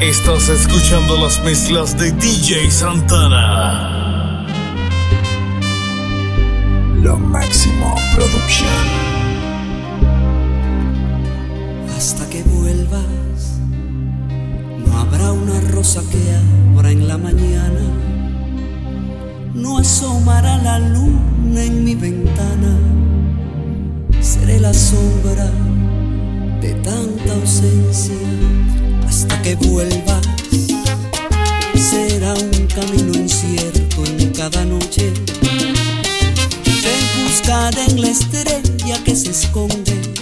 Estás escuchando las mezclas de DJ Santana. Lo máximo producción. Hasta que vuelvas, no habrá una rosa que abra en la mañana. No asomará la luna en mi ventana. Seré la sombra de tanta ausencia hasta que vuelvas. Será un camino incierto en cada noche. Te buscaré en la estrella que se esconde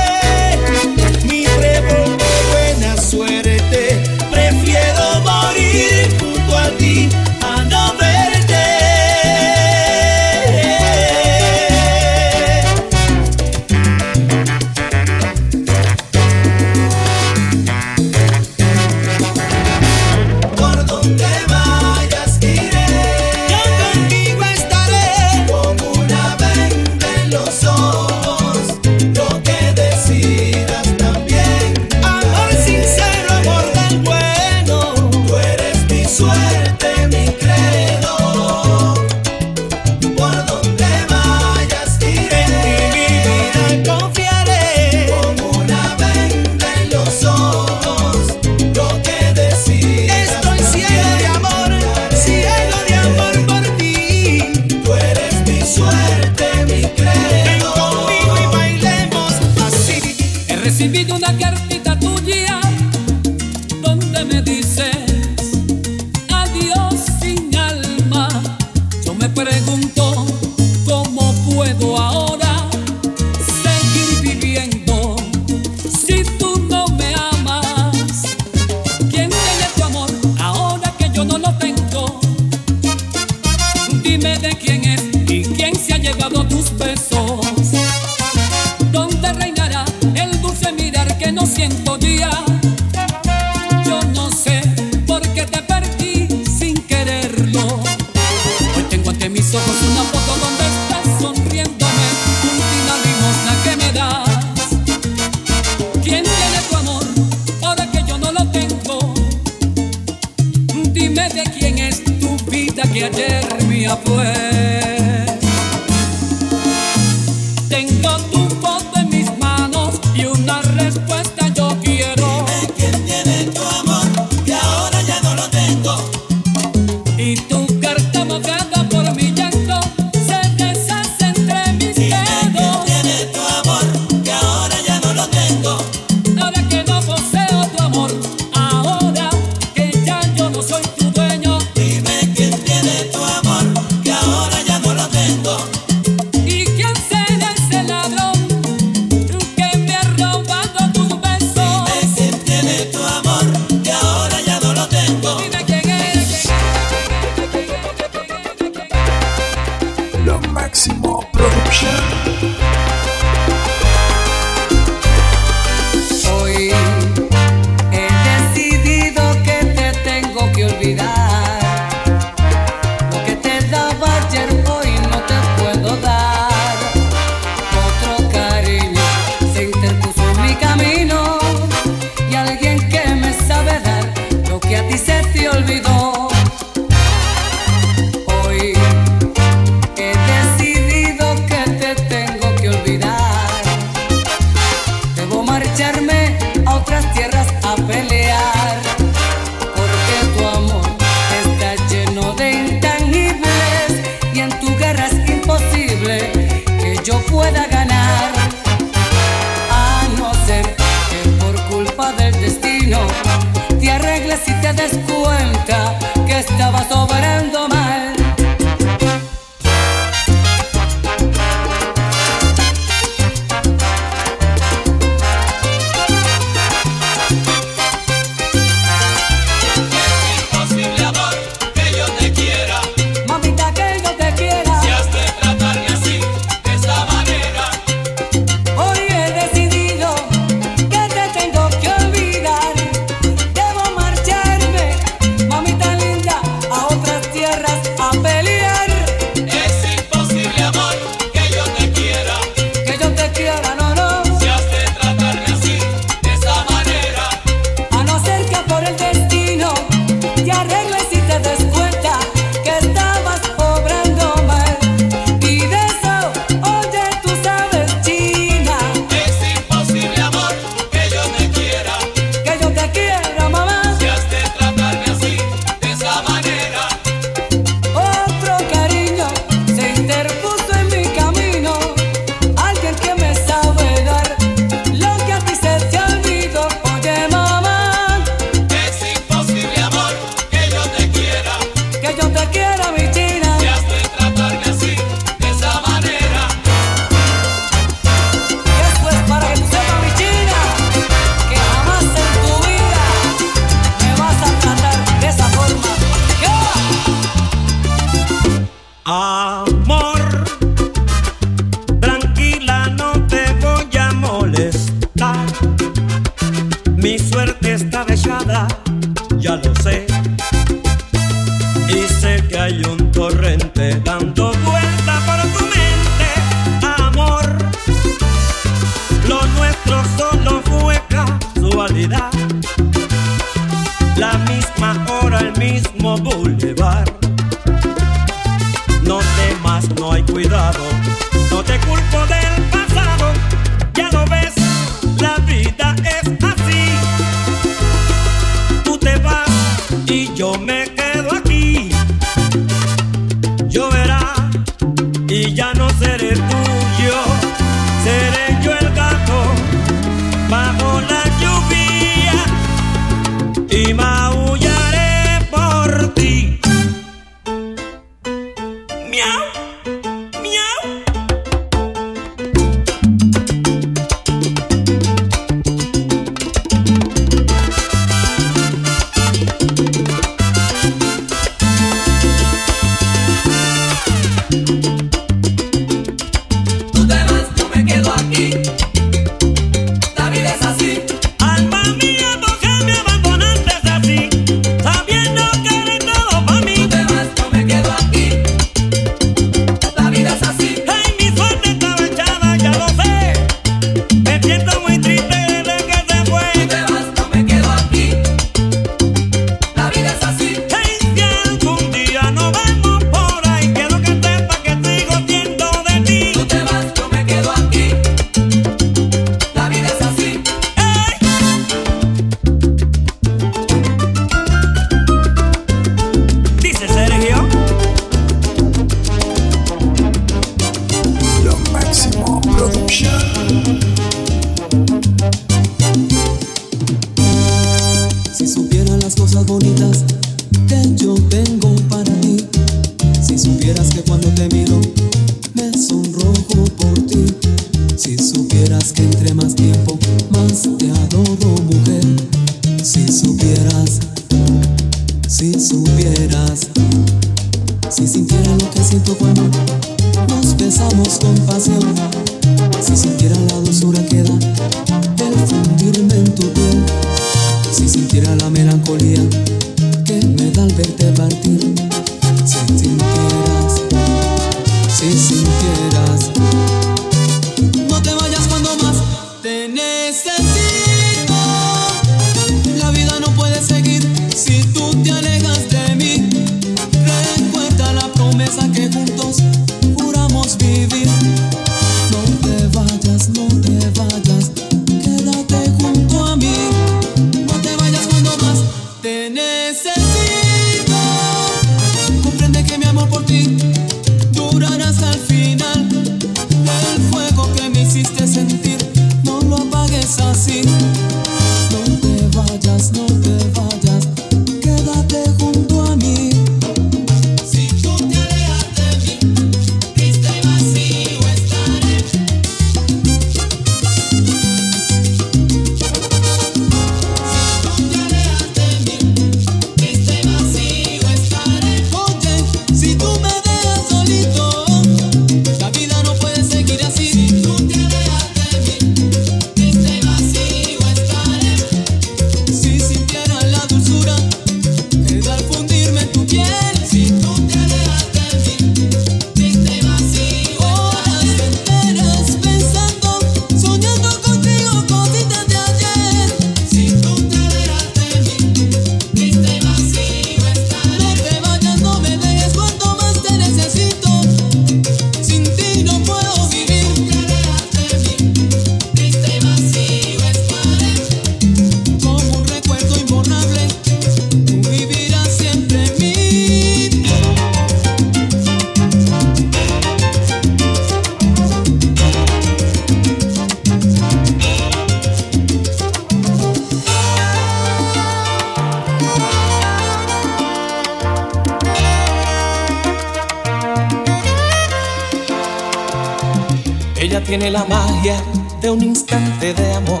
tiene la magia de un instante de amor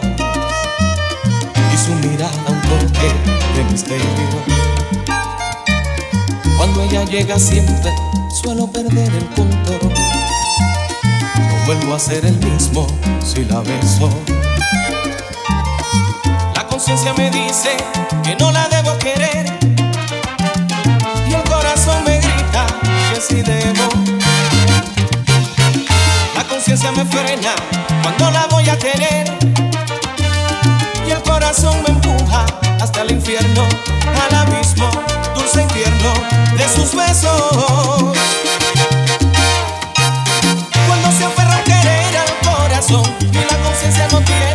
y su mirada un toque de misterio. Cuando ella llega siempre suelo perder el control. No vuelvo a ser el mismo si la beso. La conciencia me dice que no la debo querer y el corazón me grita que sí debo conciencia me frena cuando la voy a querer. Y el corazón me empuja hasta el infierno, al abismo, dulce infierno de sus besos. Cuando se aferra a querer al corazón y la conciencia no tiene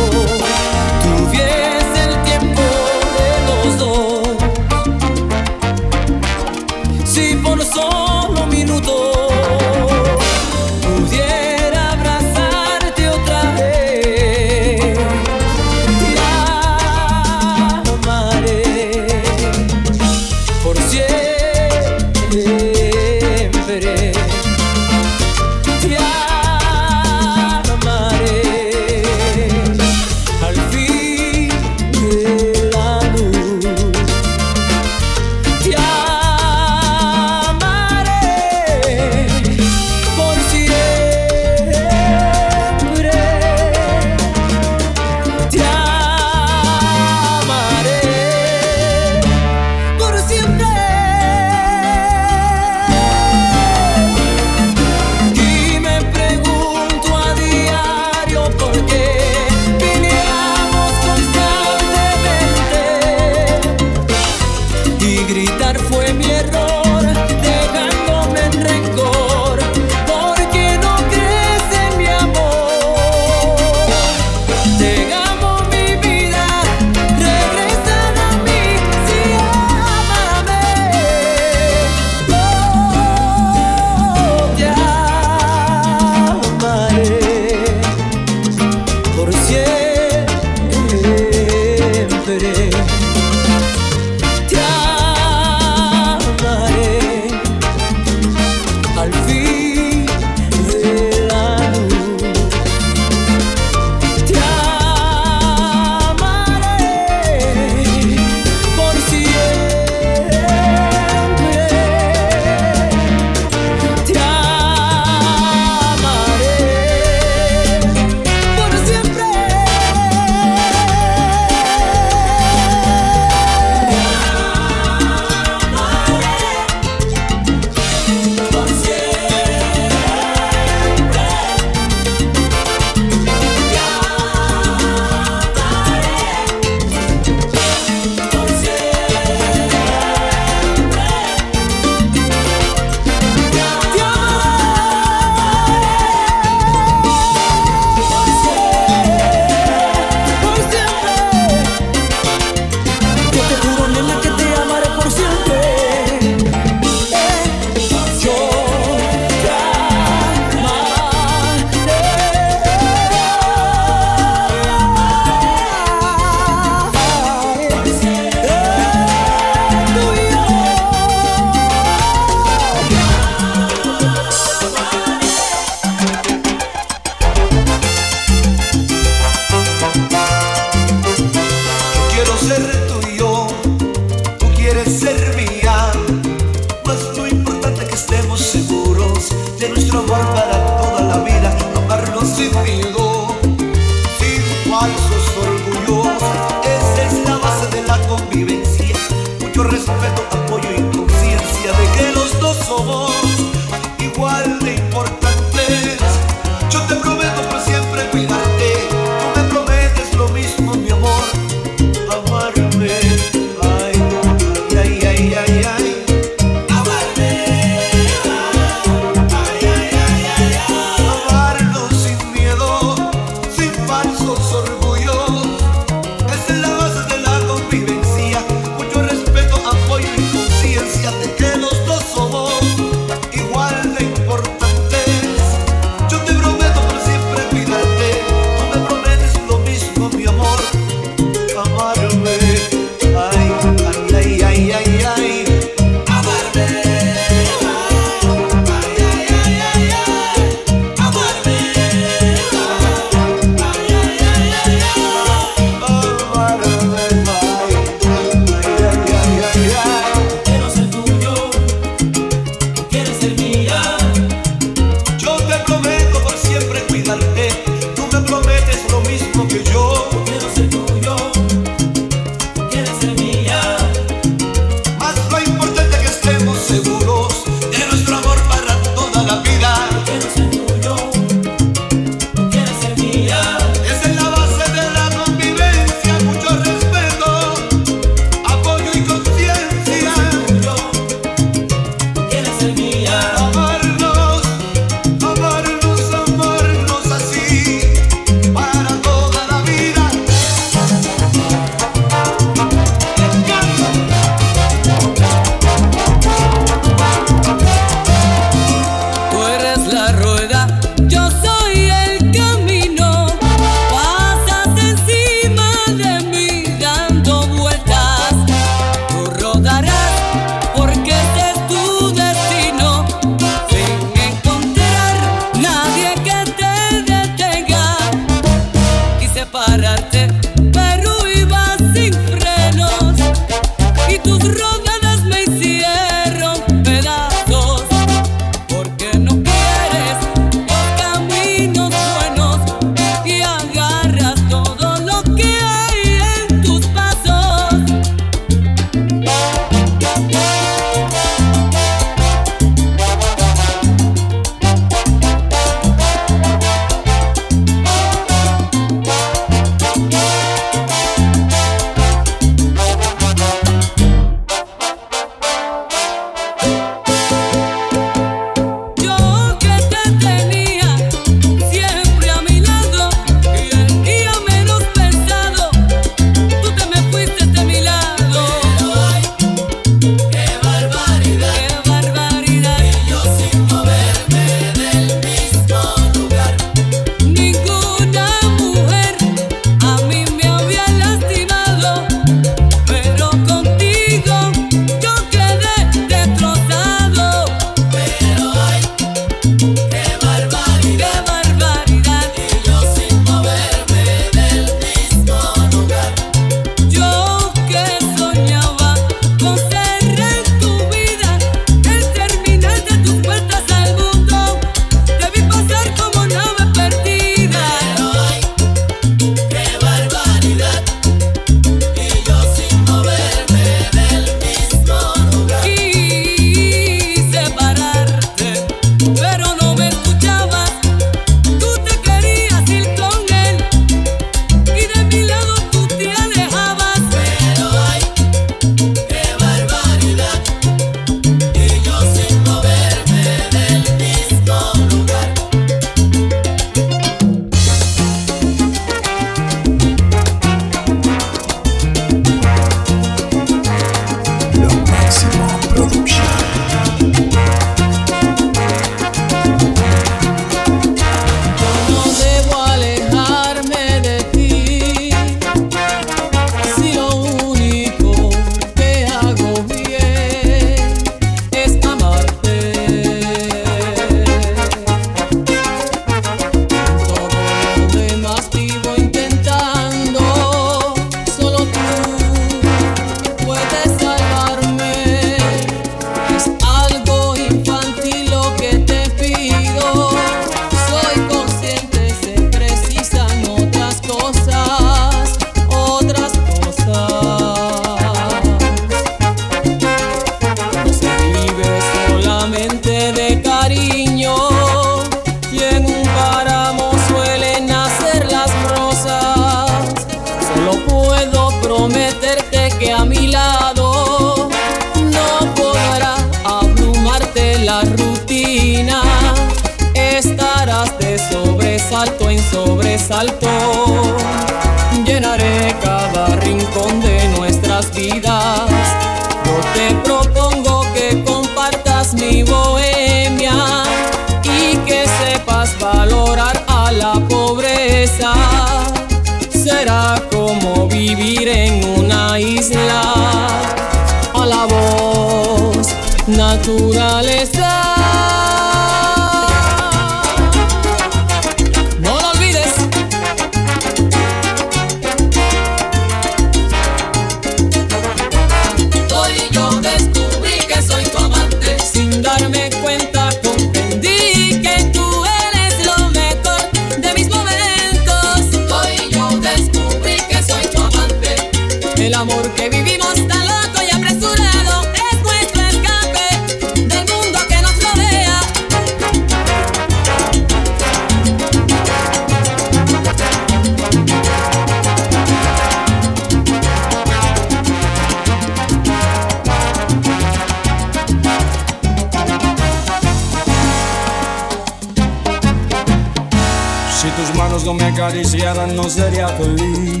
manos no me acariciaran no sería feliz.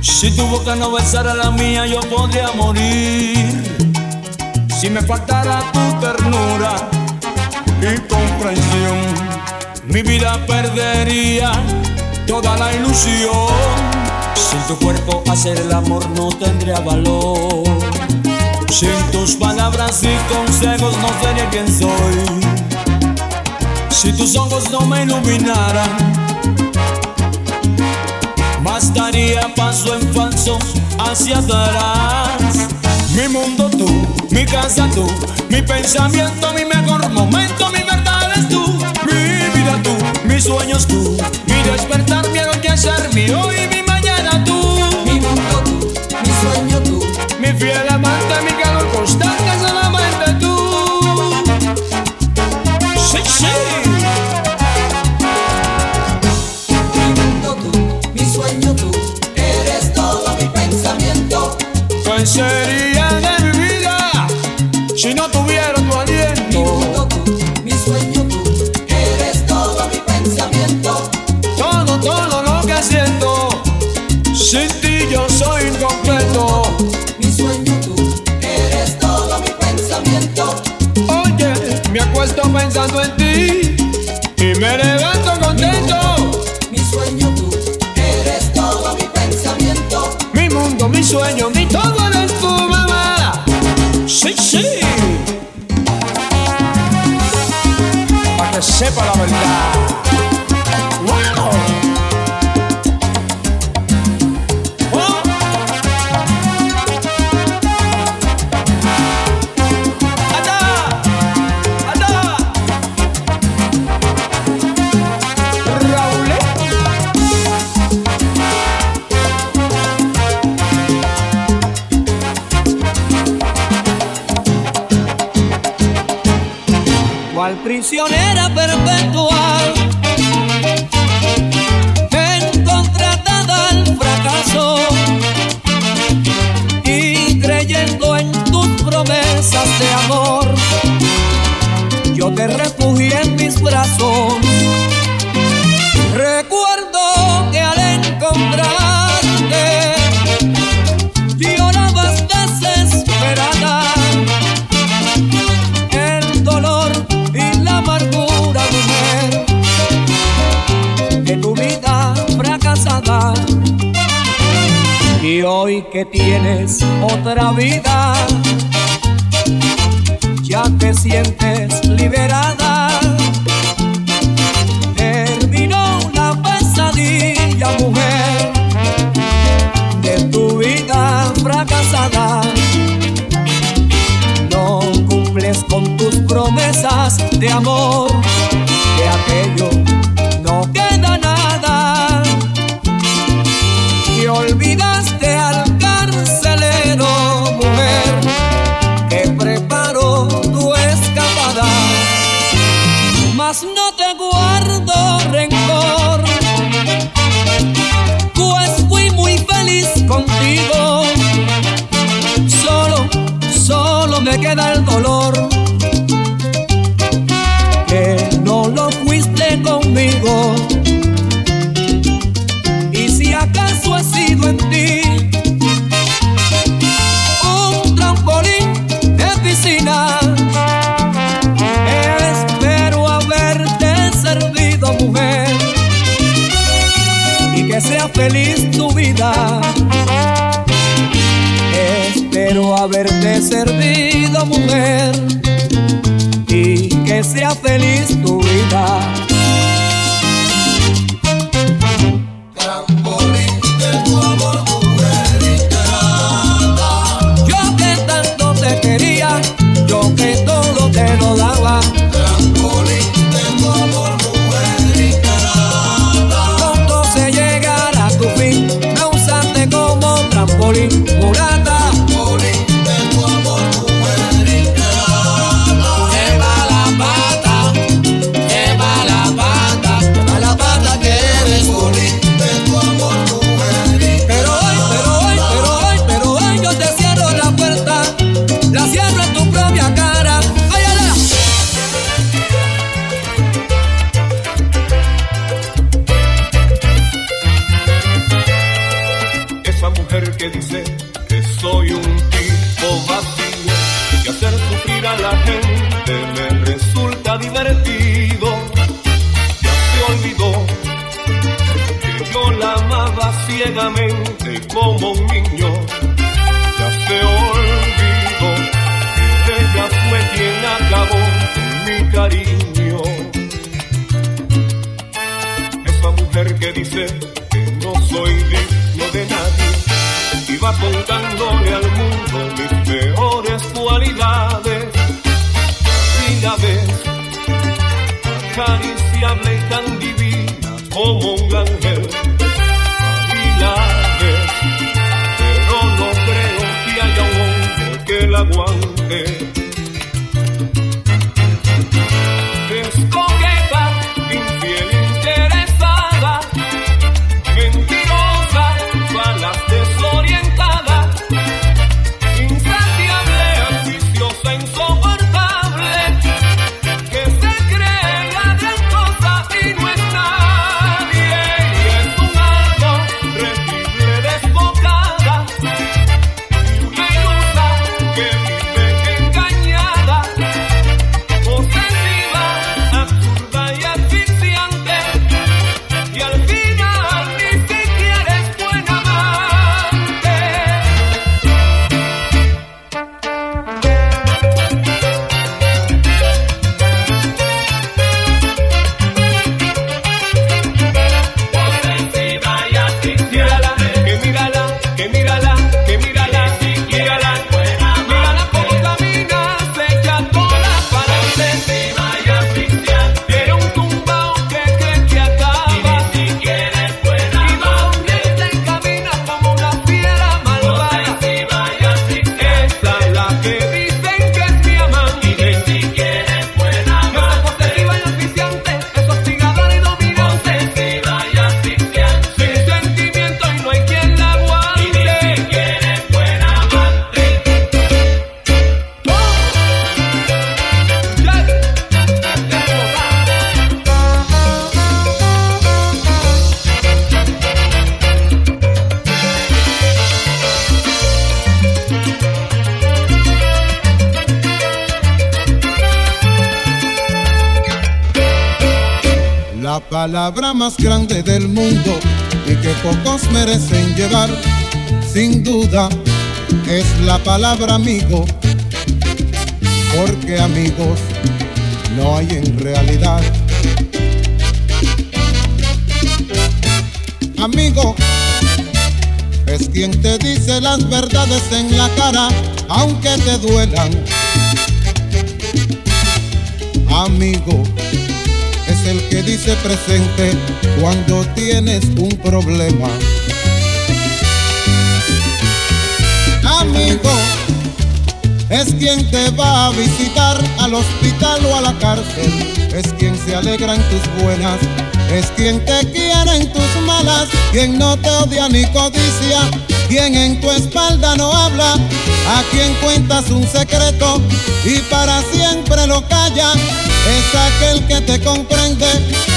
Si tu boca no besara la mía yo podría morir. Si me faltara tu ternura y comprensión, mi vida perdería toda la ilusión. Sin tu cuerpo hacer el amor no tendría valor. Sin tus palabras y consejos no sería quien soy. Si tus ojos no me iluminaran, bastaría paso en falso hacia atrás. Mi mundo tú, mi casa tú, mi pensamiento, mi mejor momento, mi verdad es tú, mi vida tú, mis sueños tú, mi despertar, mi anochecer, mi hoy, mi mañana tú, Mi mundo tú, mi sueño tú, mi fiel ¿Qué sería de mi vida si no tuviera tu Mi aliento? mundo tú, mi sueño tú, eres todo mi pensamiento. Todo, todo lo que siento, sin ti yo soy incompleto. Mi sueño tú, eres todo mi pensamiento. Oye, me acuesto pensando en ti y me levanto contento. Mi sueño tú, eres todo mi pensamiento. Mi mundo, mi sueño, Para la verdad. Amor, yo te refugié en mis brazos. Recuerdo que al encontrarte llorabas desesperada el dolor y la amargura, mujer, de tu vida fracasada. Y hoy que tienes otra vida, ya te sientes liberada. Terminó la pesadilla, mujer, de tu vida fracasada no cumples con tus promesas de amor, sea feliz tu vida. palabra más grande del mundo y que pocos merecen llevar. Sin duda es la palabra amigo, porque amigos no hay en realidad. Amigo es quien te dice las verdades en la cara, aunque te duelan. Amigo es el que dice presente cuando tienes un problema. Amigo, es quien te va a visitar al hospital o a la cárcel, es quien se alegra en tus buenas, es quien te quiere en tus malas, quien no te odia ni codicia, quien en tu espalda no habla, a quien cuentas un secreto y para siempre lo calla es aquel que te comprende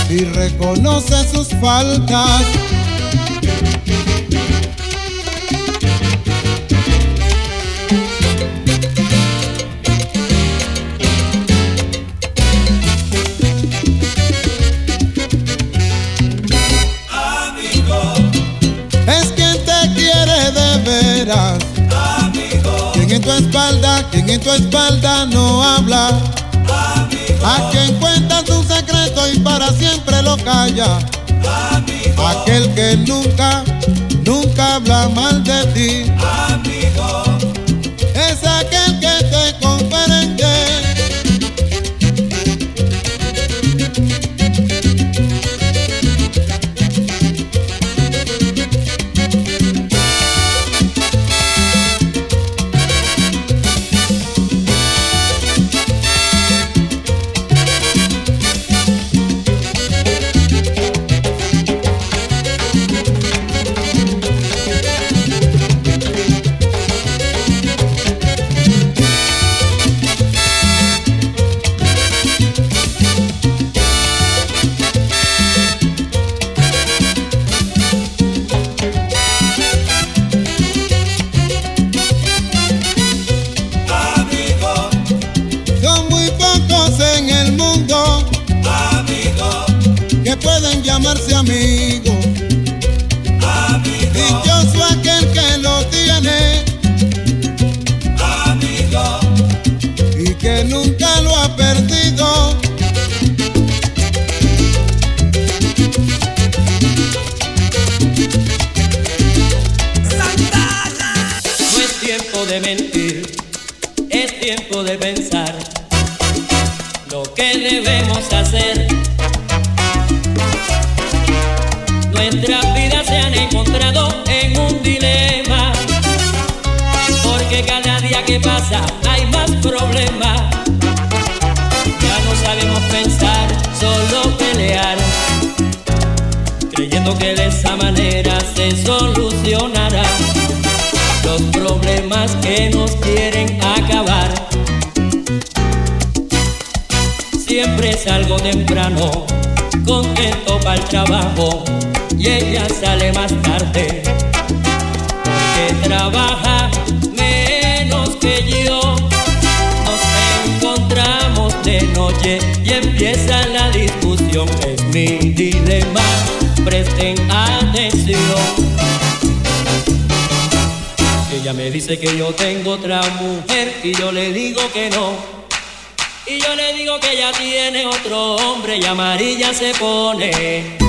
y reconoce sus faltas. Amigo. es Quien en tu espalda, quien en tu espalda no habla. A quien cuenta su secreto y para siempre lo calla. Aquel que nunca, nunca habla mal de ti. Y yo le digo que ya tiene otro hombre y amarilla se pone.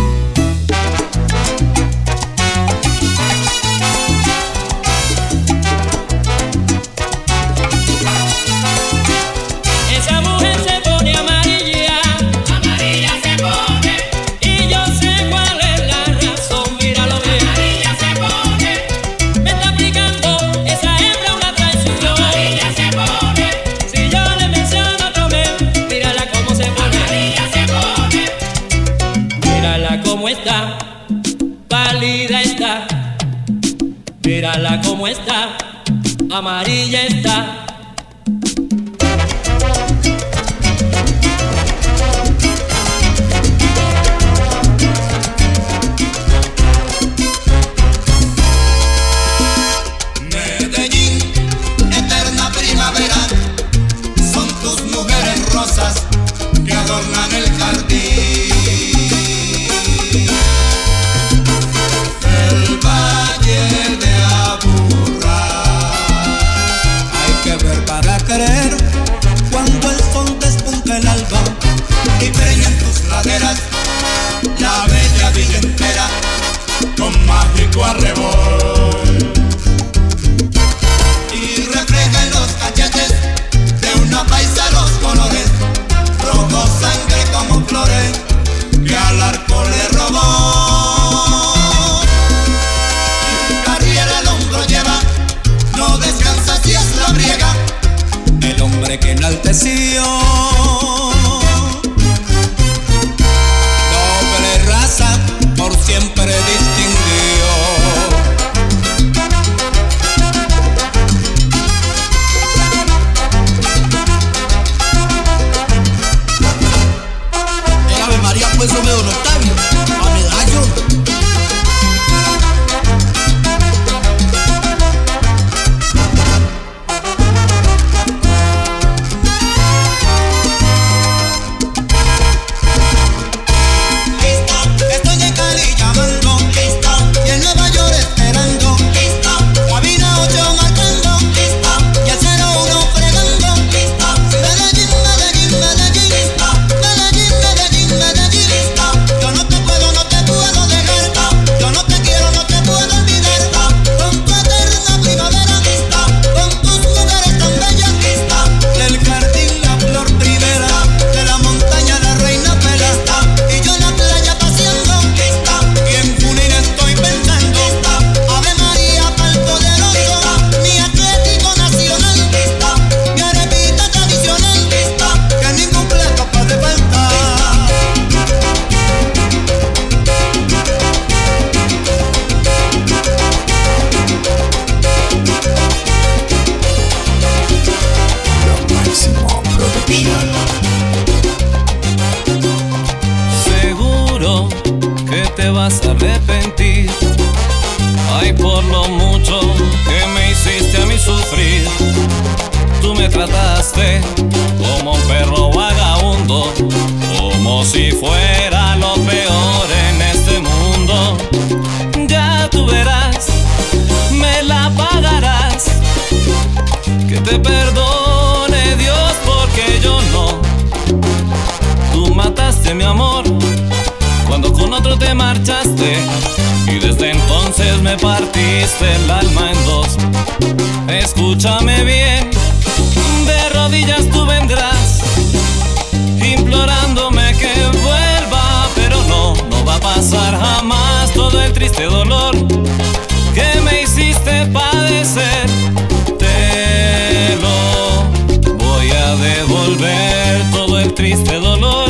mi amor cuando con otro te marchaste y desde entonces me partiste el alma en dos. Escúchame bien, de rodillas tú vendrás implorándome que vuelva, pero no, no va a pasar jamás todo el triste dolor que me hiciste padecer. Te lo voy a devolver todo el triste dolor.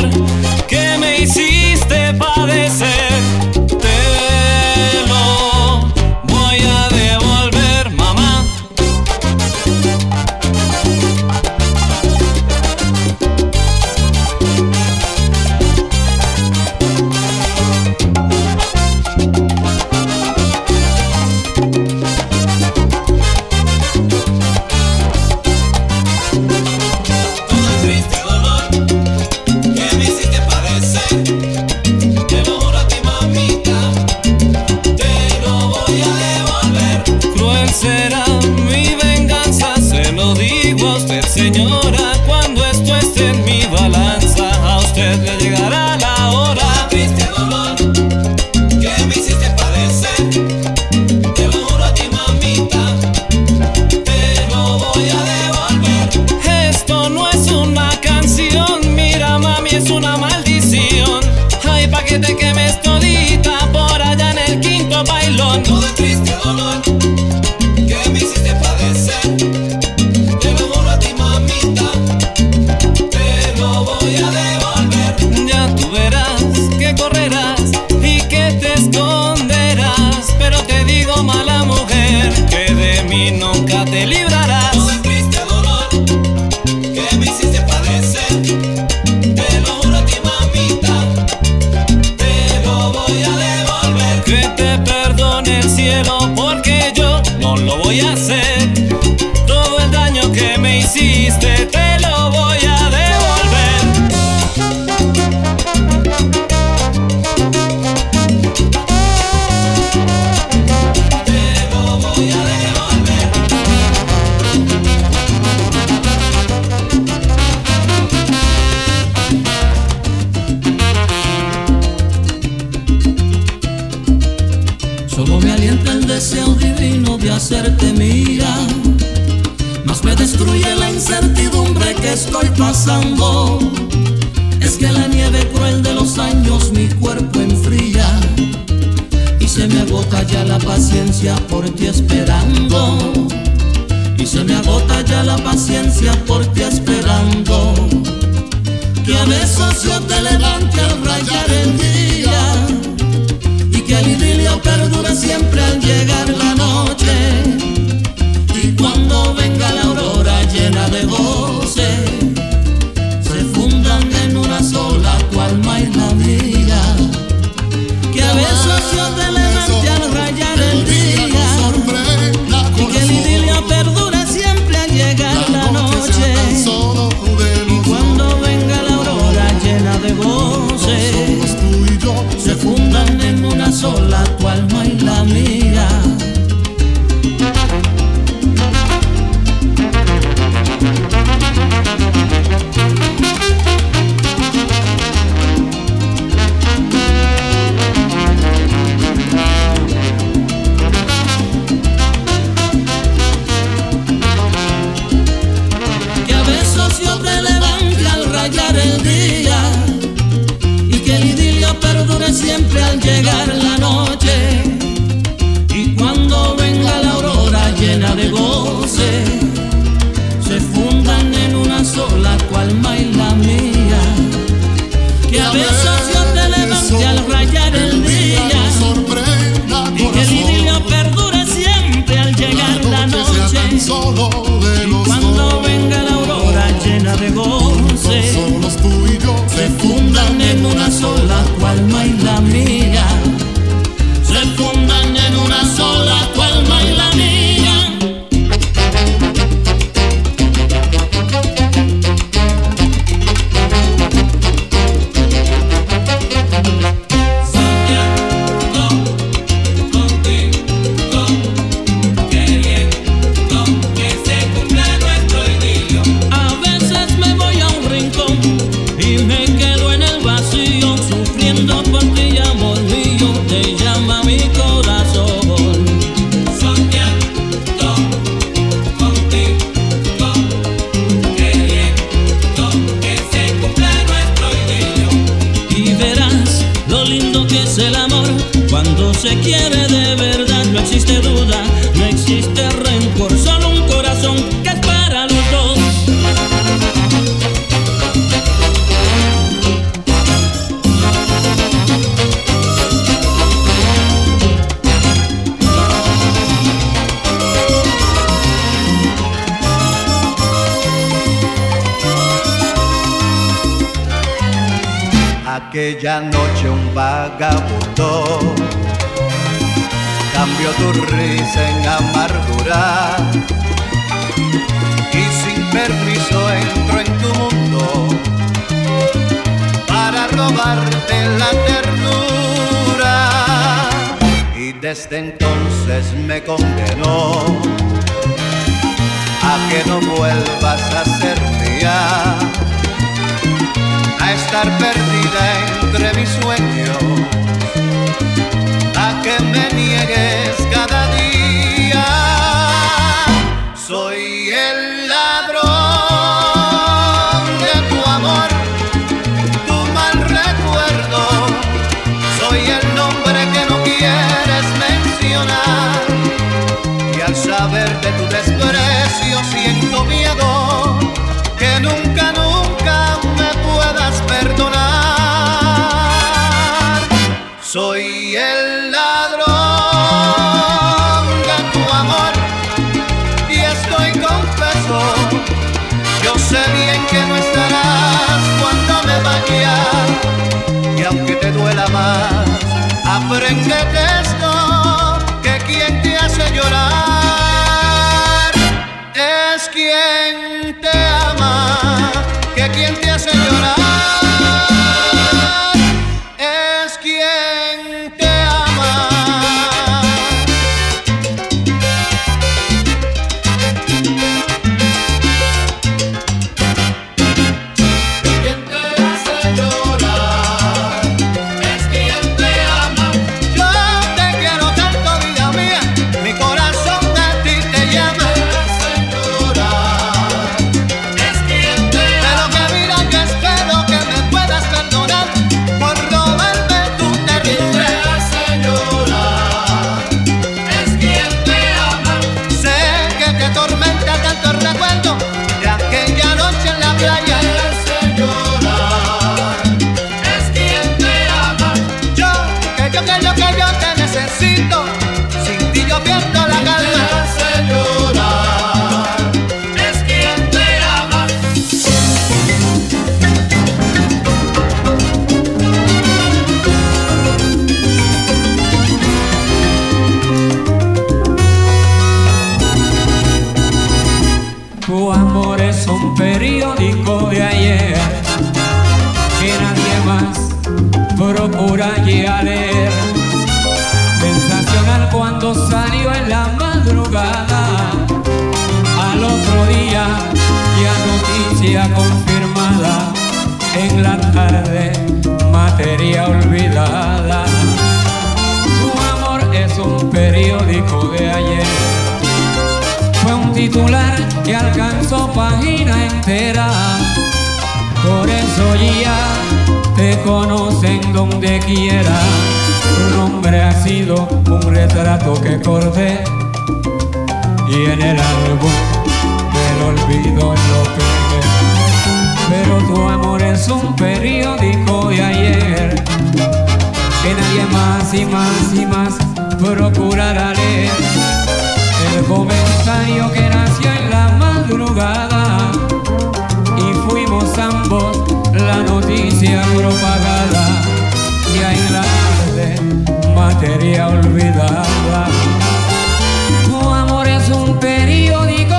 se tú y yo se fundan en una sola, tu alma y la mía. aunque te duela más, aprendete esto, que quien te hace llorar es quien te ama, que quien te hace llorar. materia olvidada. Su amor es un periódico de ayer. Fue un titular que alcanzó página entera. Por eso ya te conocen donde quiera. Tu nombre ha sido un retrato que corté y en el álbum del olvido en lo peor tu amor es un periódico de ayer que nadie más y más y más procurará leer. El comentario que nació en la madrugada y fuimos ambos la noticia propagada ya en la tarde materia olvidada. Tu amor es un periódico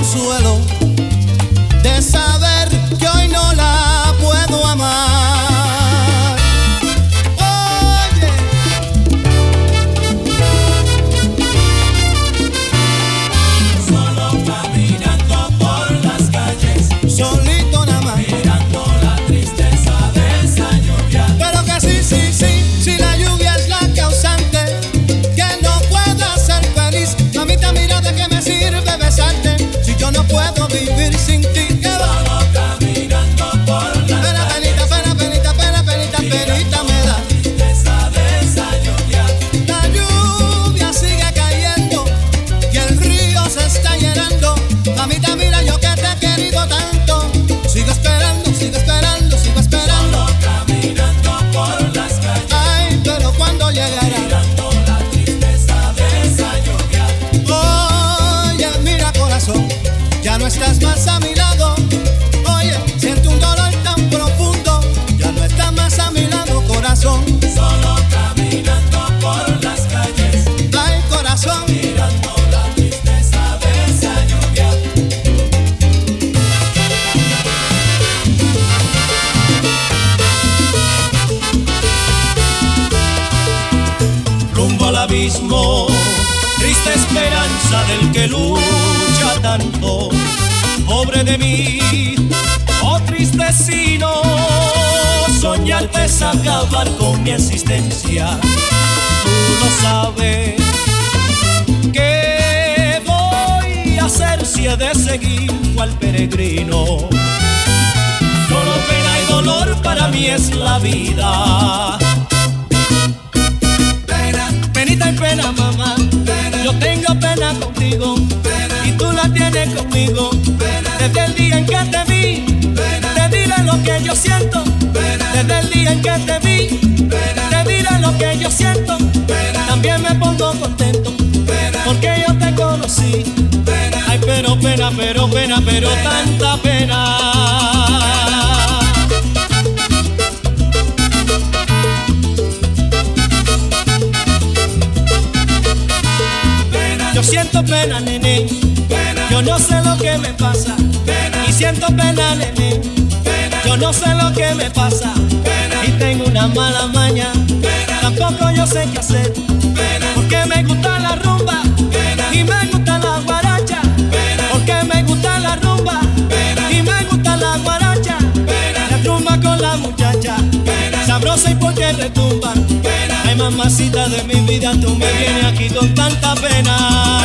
el acabar con mi existencia. Tú lo sabes. ¿Qué voy a hacer si he de seguir cual peregrino? Solo pena y dolor para mí es la vida. Pena, penita y pena, mamá. Yo tengo pena contigo y tú la tienes conmigo. Desde el día en que te vi, te diré lo que yo siento. Desde el día en que te vi, te diré lo que yo siento. También me pongo contento porque yo te conocí. Ay, pero pena, pero pena, pero tanta pena. Yo siento pena, nene. Yo no sé lo que me pasa. Y siento pena, nene. Yo no sé lo que me pasa. Y tengo una mala maña. Tampoco yo sé qué hacer. Porque me gusta la rumba. Y me gusta la guaracha. Porque me gusta la rumba. Y me gusta la guaracha. La rumba con la muchacha. Sabrosa y porque retumba. Ay, mamacita de mi vida, tú me vienes aquí con tanta pena.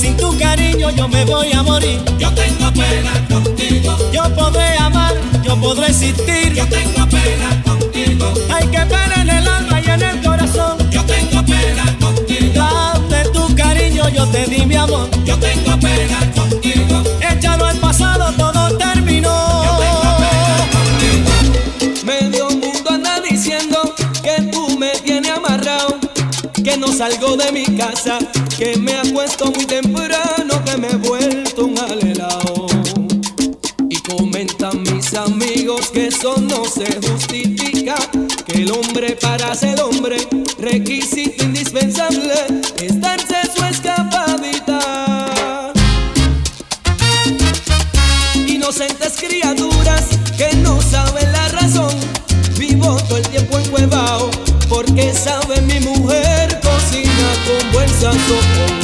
Sin tu cariño yo me voy a morir. Yo tengo pena contigo. Yo podré amar, yo podré existir. Yo tengo pena contigo. Ay, qué pena en el alma y en el corazón. Yo tengo pena contigo. Dame tu cariño, yo te di mi amor. Yo tengo pena contigo. Échalo al pasado, todo terminó. Yo tengo pena contigo. Medio mundo anda diciendo que tú me tienes amarrado, que no salgo de mi casa, que me eso no se justifica. Que el hombre para ser hombre, requisito indispensable, es darse su escapadita. Inocentes criaturas que no saben la razón, vivo todo el tiempo en porque sabe mi mujer cocina con buen sazón.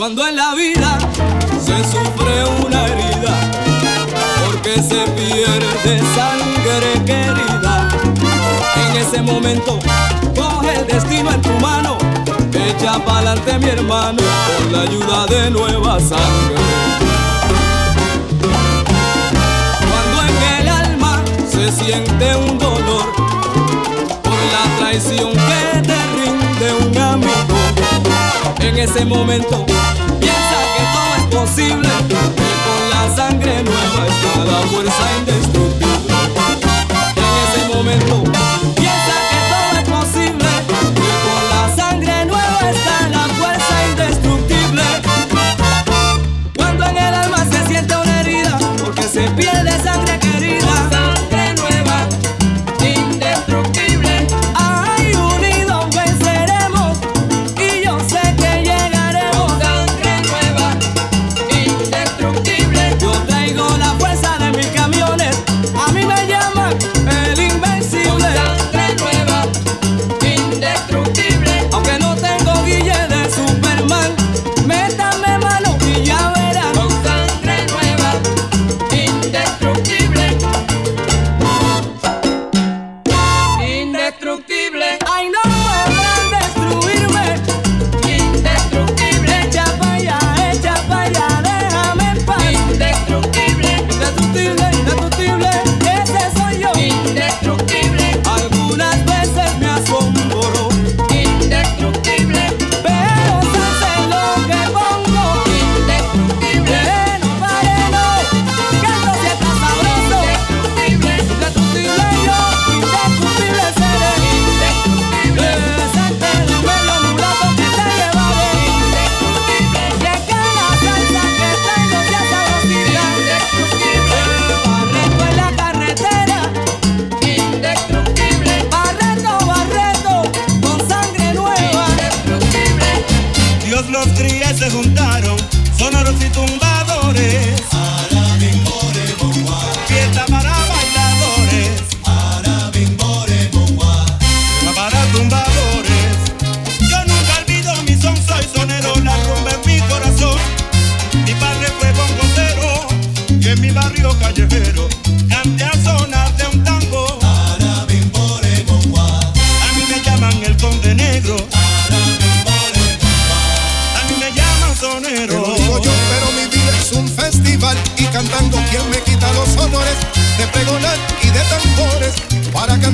cuando en la vida se sufre una herida, porque se pierde sangre querida. En ese momento, coge el destino en tu mano, echa para adelante mi hermano, con la ayuda de nueva sangre. Cuando en el alma se siente un dolor, por la traición que te en ese momento piensa que todo es posible y con la sangre nueva está la fuerza indestructible. En ese momento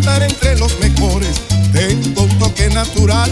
estar entre los mejores. Tengo un toque natural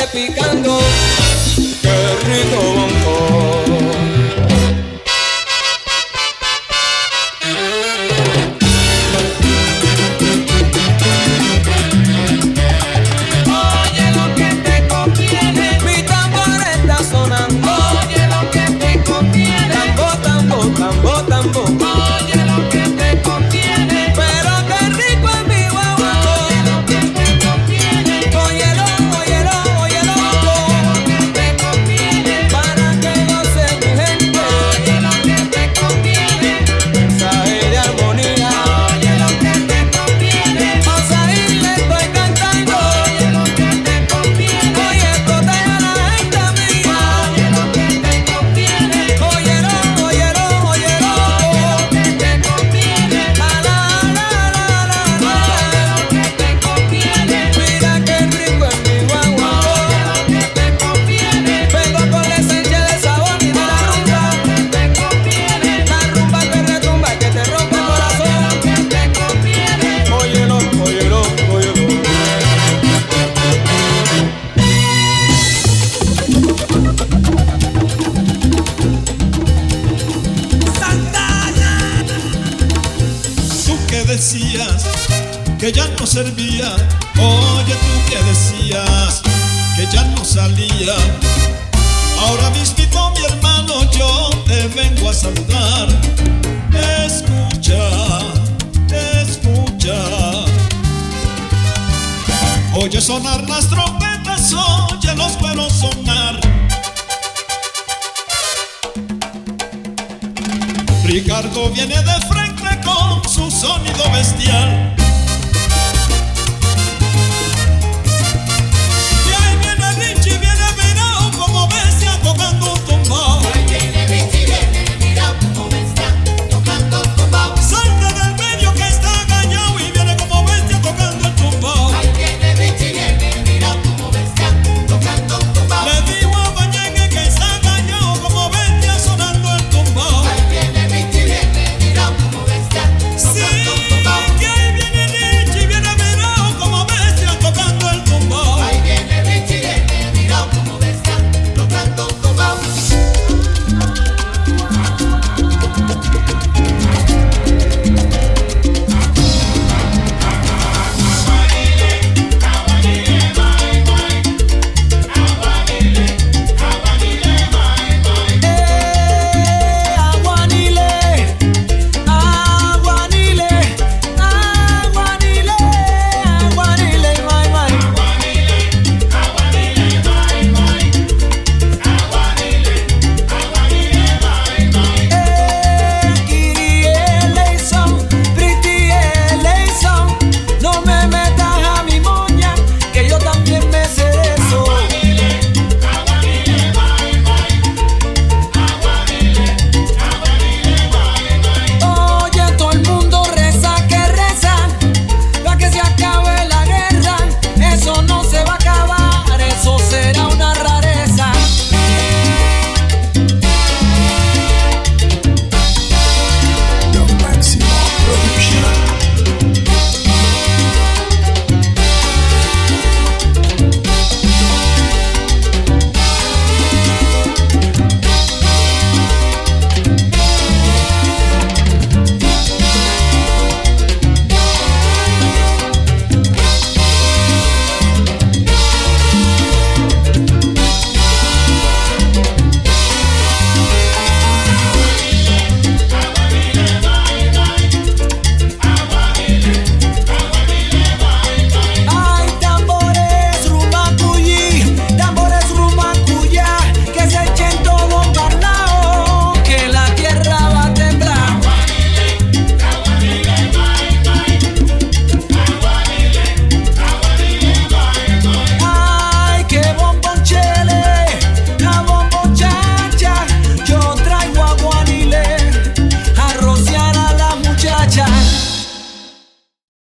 repicando.